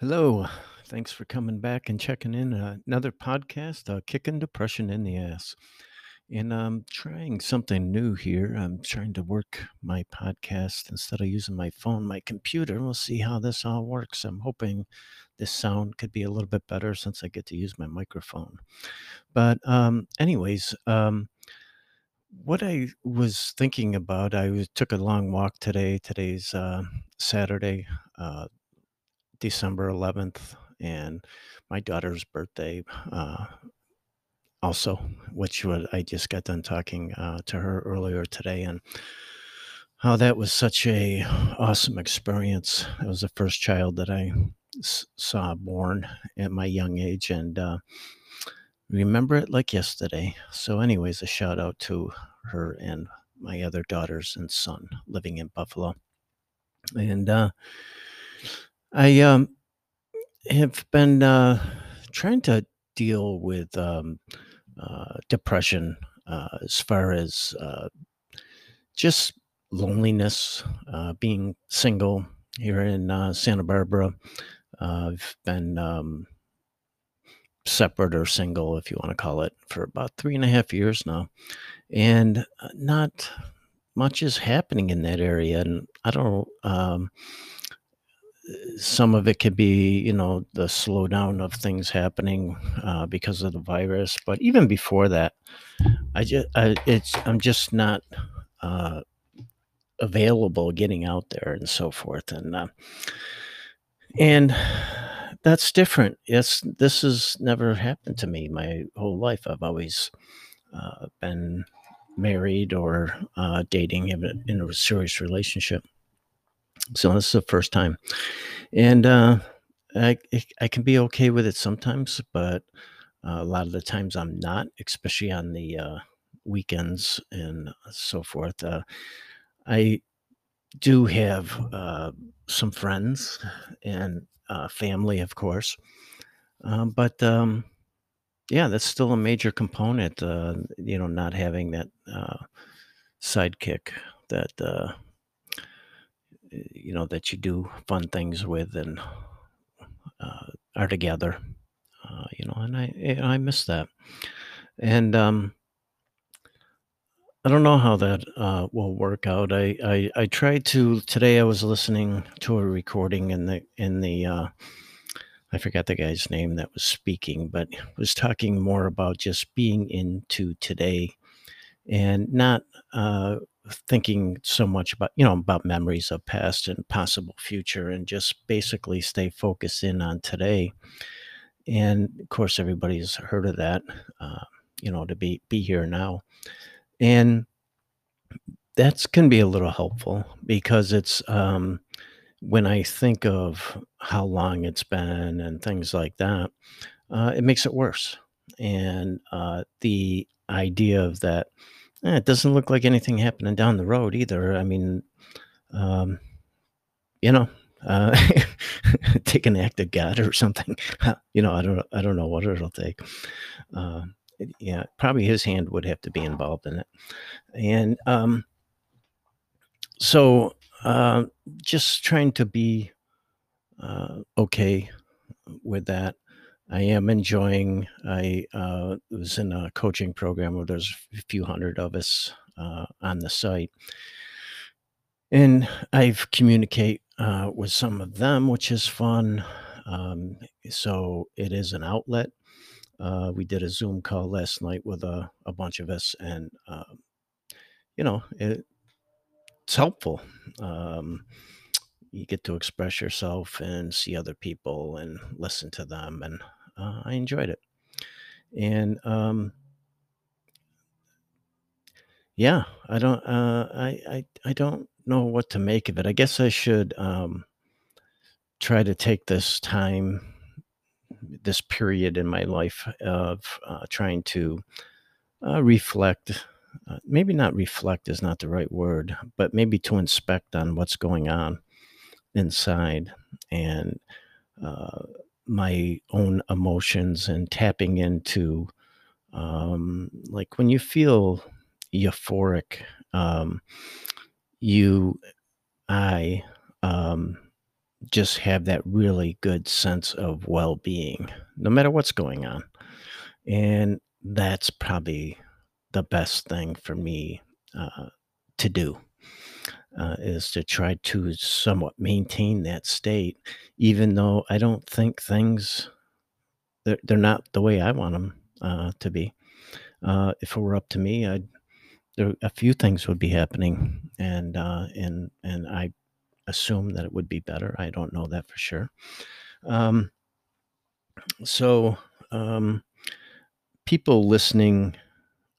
Hello. Thanks for coming back and checking in. Uh, another podcast, uh, Kicking Depression in the Ass. And I'm trying something new here. I'm trying to work my podcast instead of using my phone, my computer. We'll see how this all works. I'm hoping this sound could be a little bit better since I get to use my microphone. But, um, anyways, um, what I was thinking about, I was, took a long walk today. Today's uh, Saturday. Uh, December 11th, and my daughter's birthday, uh, also, which was, I just got done talking uh, to her earlier today, and how that was such a awesome experience. It was the first child that I s- saw born at my young age, and uh, remember it like yesterday. So, anyways, a shout out to her and my other daughters and son living in Buffalo, and uh, I um, have been uh, trying to deal with um, uh, depression uh, as far as uh, just loneliness, uh, being single here in uh, Santa Barbara. I've been um, separate or single, if you want to call it, for about three and a half years now. And not much is happening in that area. And I don't, um, some of it could be, you know, the slowdown of things happening uh, because of the virus. But even before that, I just, I, it's, I'm just not uh, available getting out there and so forth. And, uh, and that's different. Yes, this has never happened to me my whole life. I've always uh, been married or uh, dating in a, in a serious relationship. So this is the first time, and uh, I I can be okay with it sometimes, but uh, a lot of the times I'm not, especially on the uh, weekends and so forth. Uh, I do have uh, some friends and uh, family, of course, um, but um, yeah, that's still a major component. Uh, you know, not having that uh, sidekick that uh, you know that you do fun things with and uh, are together. Uh, you know, and I and I miss that. And um, I don't know how that uh, will work out. I, I I tried to today. I was listening to a recording in the in the uh, I forgot the guy's name that was speaking, but was talking more about just being into today and not uh, thinking so much about you know about memories of past and possible future, and just basically stay focused in on today. And of course, everybody's heard of that. Uh, you know, to be be here now, and that's can be a little helpful because it's um, when I think of how long it's been and things like that, uh, it makes it worse. And uh, the idea of that, eh, it doesn't look like anything happening down the road either. I mean, um, you know, uh, take an act of God or something. you know, I don't, I don't know what it'll take. Uh, yeah, probably his hand would have to be involved in it. And um, so, uh, just trying to be uh, okay with that. I am enjoying. I uh, was in a coaching program where there's a few hundred of us uh, on the site, and I've communicate uh, with some of them, which is fun. Um, so it is an outlet. Uh, we did a Zoom call last night with a, a bunch of us, and uh, you know it, it's helpful. Um, you get to express yourself and see other people and listen to them, and uh, I enjoyed it. And um, yeah, I don't, uh, I, I, I don't know what to make of it. I guess I should um, try to take this time, this period in my life of uh, trying to uh, reflect. Uh, maybe not reflect is not the right word, but maybe to inspect on what's going on inside and uh, my own emotions and tapping into um, like when you feel euphoric, um, you, I, um, just have that really good sense of well-being, no matter what's going on. And that's probably the best thing for me uh, to do uh, is to try to somewhat maintain that state, even though I don't think things they're, they're not the way I want them uh, to be. Uh, if it were up to me, I'd there a few things would be happening, and uh, and and I assume that it would be better. I don't know that for sure. Um, so um, people listening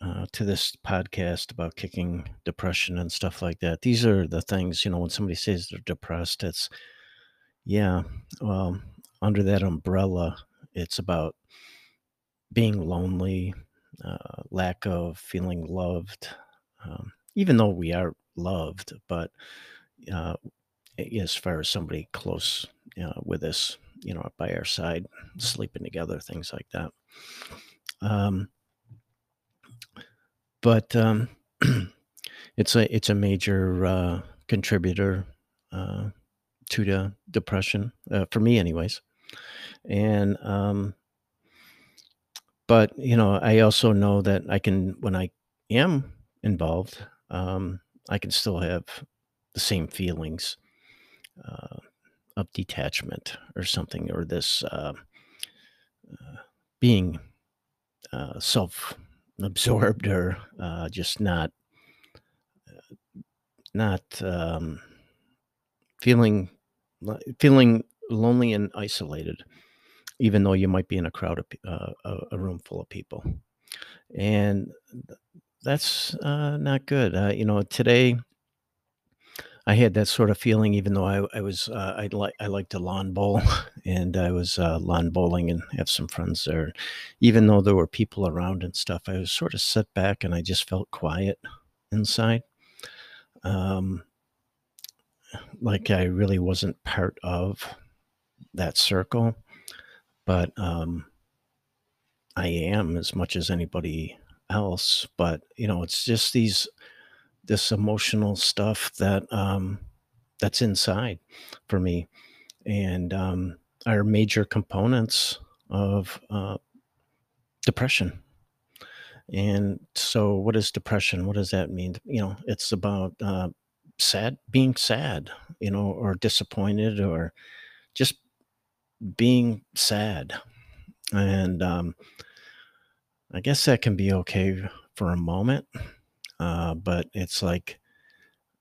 uh, to this podcast about kicking depression and stuff like that. These are the things, you know, when somebody says they're depressed, it's, yeah, well, under that umbrella, it's about being lonely, uh, lack of feeling loved, um, even though we are loved, but uh, as far as somebody close with us, you know, by our side, sleeping together, things like that. Um, but um, it's a it's a major uh, contributor uh, to the depression uh, for me, anyways. And um, but you know, I also know that I can when I am involved, um, I can still have the same feelings uh, of detachment or something, or this uh, uh, being self absorbed or uh, just not not um, feeling feeling lonely and isolated, even though you might be in a crowd of uh, a, room full of people, and that's uh, not good. Uh, you know, today I had that sort of feeling, even though I, I was uh, I like I like to lawn bowl, and I was uh, lawn bowling and have some friends there. Even though there were people around and stuff, I was sort of set back and I just felt quiet inside, um, like I really wasn't part of that circle. But um, I am as much as anybody else. But you know, it's just these this emotional stuff that um, that's inside for me, and um, are major components of uh, depression. And so, what is depression? What does that mean? You know, it's about uh, sad, being sad, you know, or disappointed, or just being sad. And um, I guess that can be okay for a moment uh, but it's like,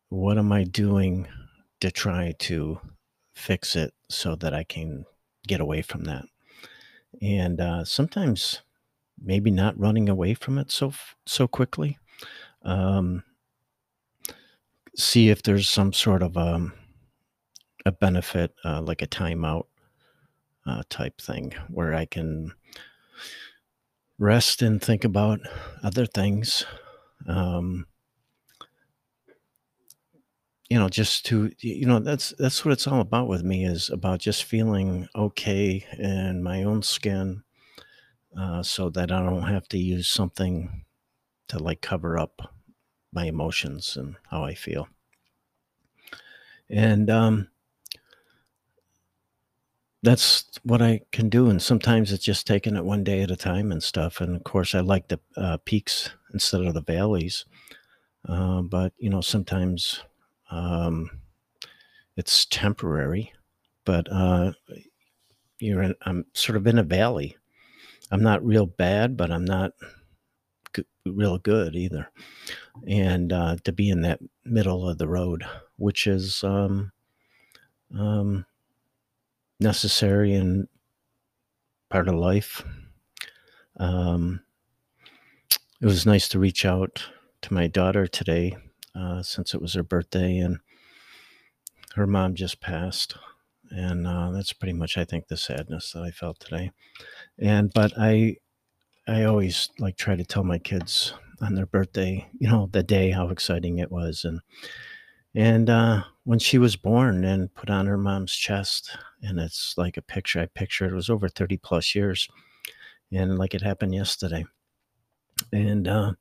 what am I doing to try to fix it so that I can get away from that? And uh, sometimes maybe not running away from it so so quickly. Um, see if there's some sort of um, a benefit, uh, like a timeout uh, type thing, where I can rest and think about other things um, you know just to you know that's that's what it's all about with me is about just feeling okay in my own skin uh, so that i don't have to use something to like cover up my emotions and how i feel. And um, that's what i can do and sometimes it's just taking it one day at a time and stuff and of course i like the uh, peaks instead of the valleys. Uh, but you know, sometimes um, it's temporary. But uh, you're in, I'm sort of in a valley. I'm not real bad, but I'm not g- real good either. And uh, to be in that middle of the road, which is um, um, necessary and part of life. Um, it was nice to reach out to my daughter today uh, since it was her birthday and her mom just passed and uh, that's pretty much i think the sadness that i felt today and but i i always like try to tell my kids on their birthday you know the day how exciting it was and and uh, when she was born and put on her mom's chest and it's like a picture i pictured it was over 30 plus years and like it happened yesterday and uh,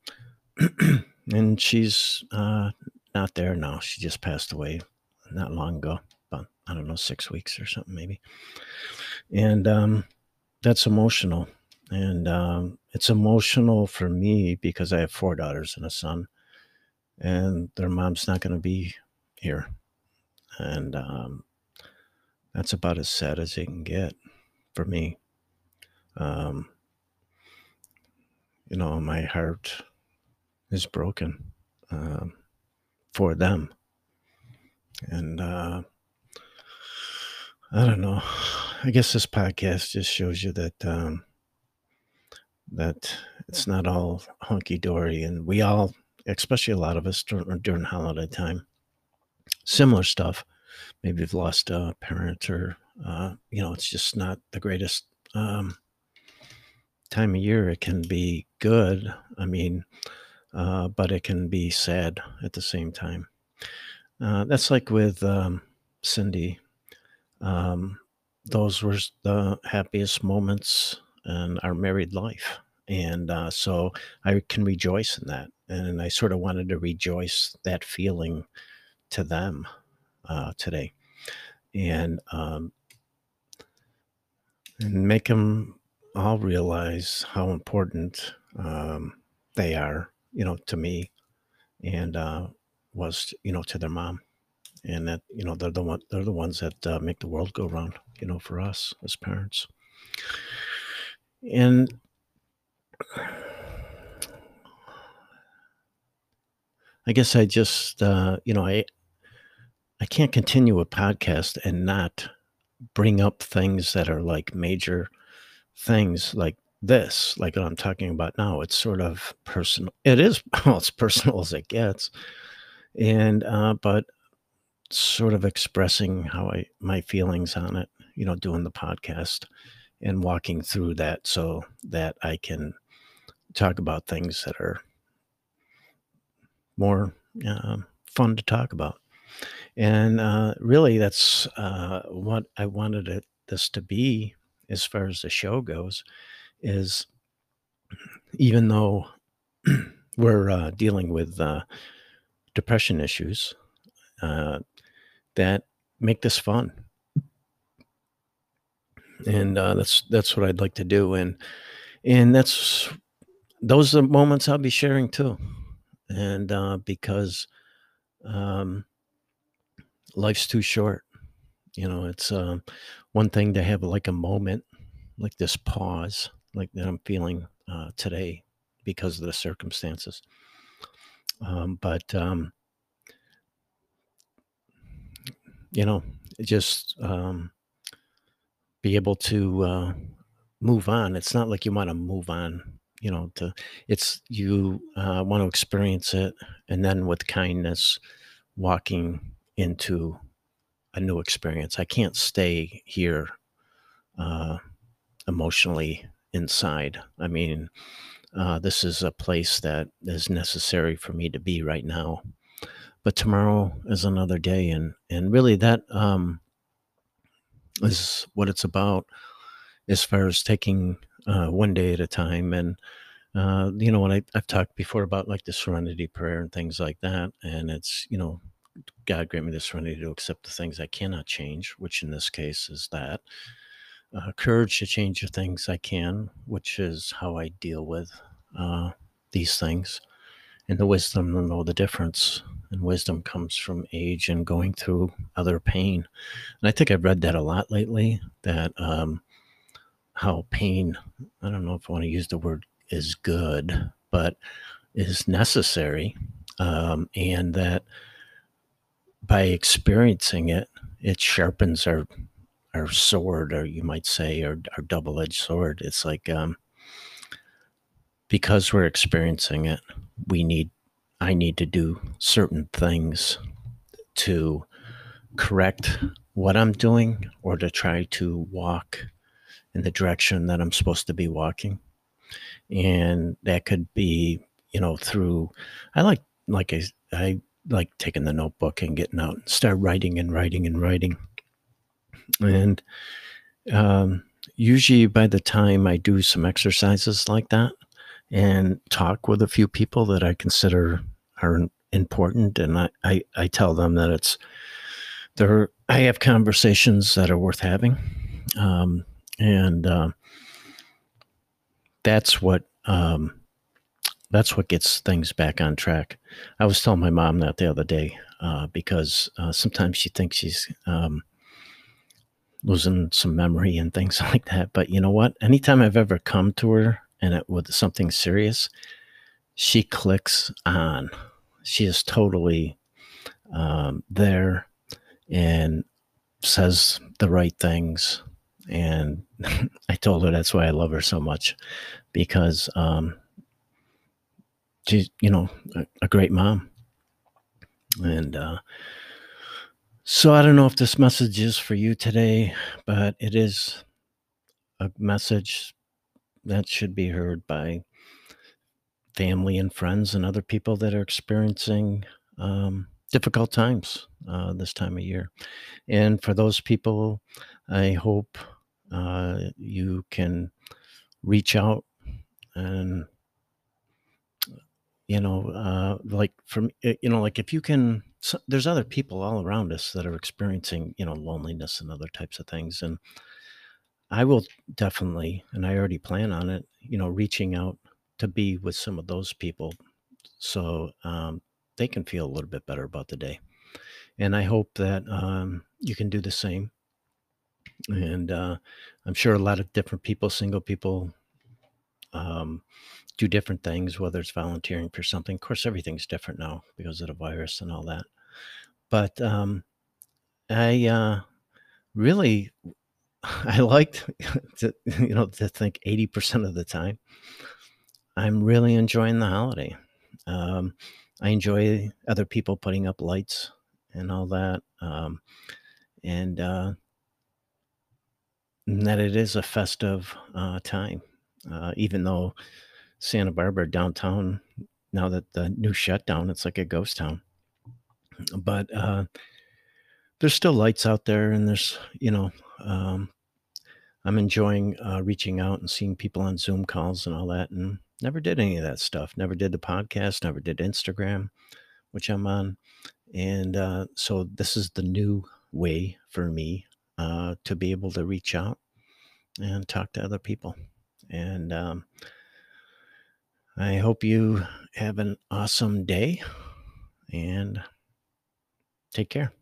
and she's uh, not there now. She just passed away not long ago, about I don't know, six weeks or something maybe. And um, that's emotional. And um, it's emotional for me because I have four daughters and a son, and their mom's not going to be here. And um, that's about as sad as it can get for me. Um, you know, my heart is broken um, for them. And uh, I don't know. I guess this podcast just shows you that um, that it's not all hunky dory, and we all, especially a lot of us during, during holiday time, similar stuff. Maybe you've lost a parent, or uh, you know, it's just not the greatest um, time of year. It can be good. I mean, uh, but it can be sad at the same time. Uh, that's like with um, Cindy. Um, those were the happiest moments in our married life. And uh, so I can rejoice in that. And I sort of wanted to rejoice that feeling to them uh, today. And, um, and make them all realize how important um, they are, you know, to me and uh, was, you know, to their mom. And that, you know, they're the one, they're the ones that uh, make the world go round, you know, for us as parents. And I guess I just, uh, you know, I I can't continue a podcast and not bring up things that are like major things like this, like what I'm talking about now. It's sort of personal. It is well, it's personal as it gets, and uh, but sort of expressing how I my feelings on it. You know, doing the podcast and walking through that so that I can talk about things that are more uh, fun to talk about. And uh, really, that's uh, what I wanted it, this to be as far as the show goes. Is even though we're uh, dealing with uh, depression issues, uh, that make this fun, and that's that's what I'd like to do, and and that's those are moments I'll be sharing too. And uh, because um, life's too short, you know, it's uh, one thing to have like a moment, like this pause, like that I'm feeling uh, today because of the circumstances. Um, but, um, you know, just um, be able to uh, move on. It's not like you want to move on you know to it's you uh, want to experience it and then with kindness walking into a new experience. I can't stay here uh, emotionally inside. I mean uh, this is a place that is necessary for me to be right now. But tomorrow is another day and and really that um, is what it's about as far as taking uh, one day at a time. And, uh, you know, when I, I've talked before about like the serenity prayer and things like that, and it's, you know, God grant me the serenity to accept the things I cannot change, which in this case is that. Uh, courage to change the things I can, which is how I deal with uh, these things, and the wisdom to know the difference. And wisdom comes from age and going through other pain. And I think I've read that a lot lately. That um, how pain, I don't know if I want to use the word is good, but is necessary. Um, and that by experiencing it, it sharpens our our sword, or you might say, our, our double edged sword. It's like um, because we're experiencing it, we need, I need to do certain things to correct what I'm doing or to try to walk in the direction that I'm supposed to be walking. And that could be, you know, through, I like, like I, I like taking the notebook and getting out and start writing and writing and writing. And um, usually by the time I do some exercises like that and talk with a few people that I consider are important, and I, I, I tell them that it's there I have conversations that are worth having, um, and uh, that's what um, that's what gets things back on track. I was telling my mom that the other day uh, because uh, sometimes she thinks she's um, losing some memory and things like that. But you know what? Anytime I've ever come to her and it with something serious, she clicks on. She is totally um, there and says the right things. And I told her that's why I love her so much because um, she's, you know, a, a great mom. And uh, so I don't know if this message is for you today, but it is a message that should be heard by family and friends and other people that are experiencing um, difficult times uh, this time of year. And for those people, I hope uh, you can reach out and you know uh, like from you know like if you can so there's other people all around us that are experiencing you know loneliness and other types of things and i will definitely and i already plan on it you know reaching out to be with some of those people so um, they can feel a little bit better about the day. And i hope that um, you can do the same and uh, i'm sure a lot of different people single people um, do different things, whether it's volunteering for something. Of course, everything's different now because of the virus and all that. But um, I uh, really, I liked to, you know, to think 80% of the time, I'm really enjoying the holiday. Um, I enjoy other people putting up lights and all that. Um, and, uh, that it is a festive uh, time, uh, even though Santa Barbara downtown, now that the new shutdown, it's like a ghost town. But uh, there's still lights out there, and there's, you know, um, I'm enjoying uh, reaching out and seeing people on Zoom calls and all that. And never did any of that stuff. Never did the podcast, never did Instagram, which I'm on. And uh, so this is the new way for me uh, to be able to reach out and talk to other people. And um, I hope you have an awesome day and take care.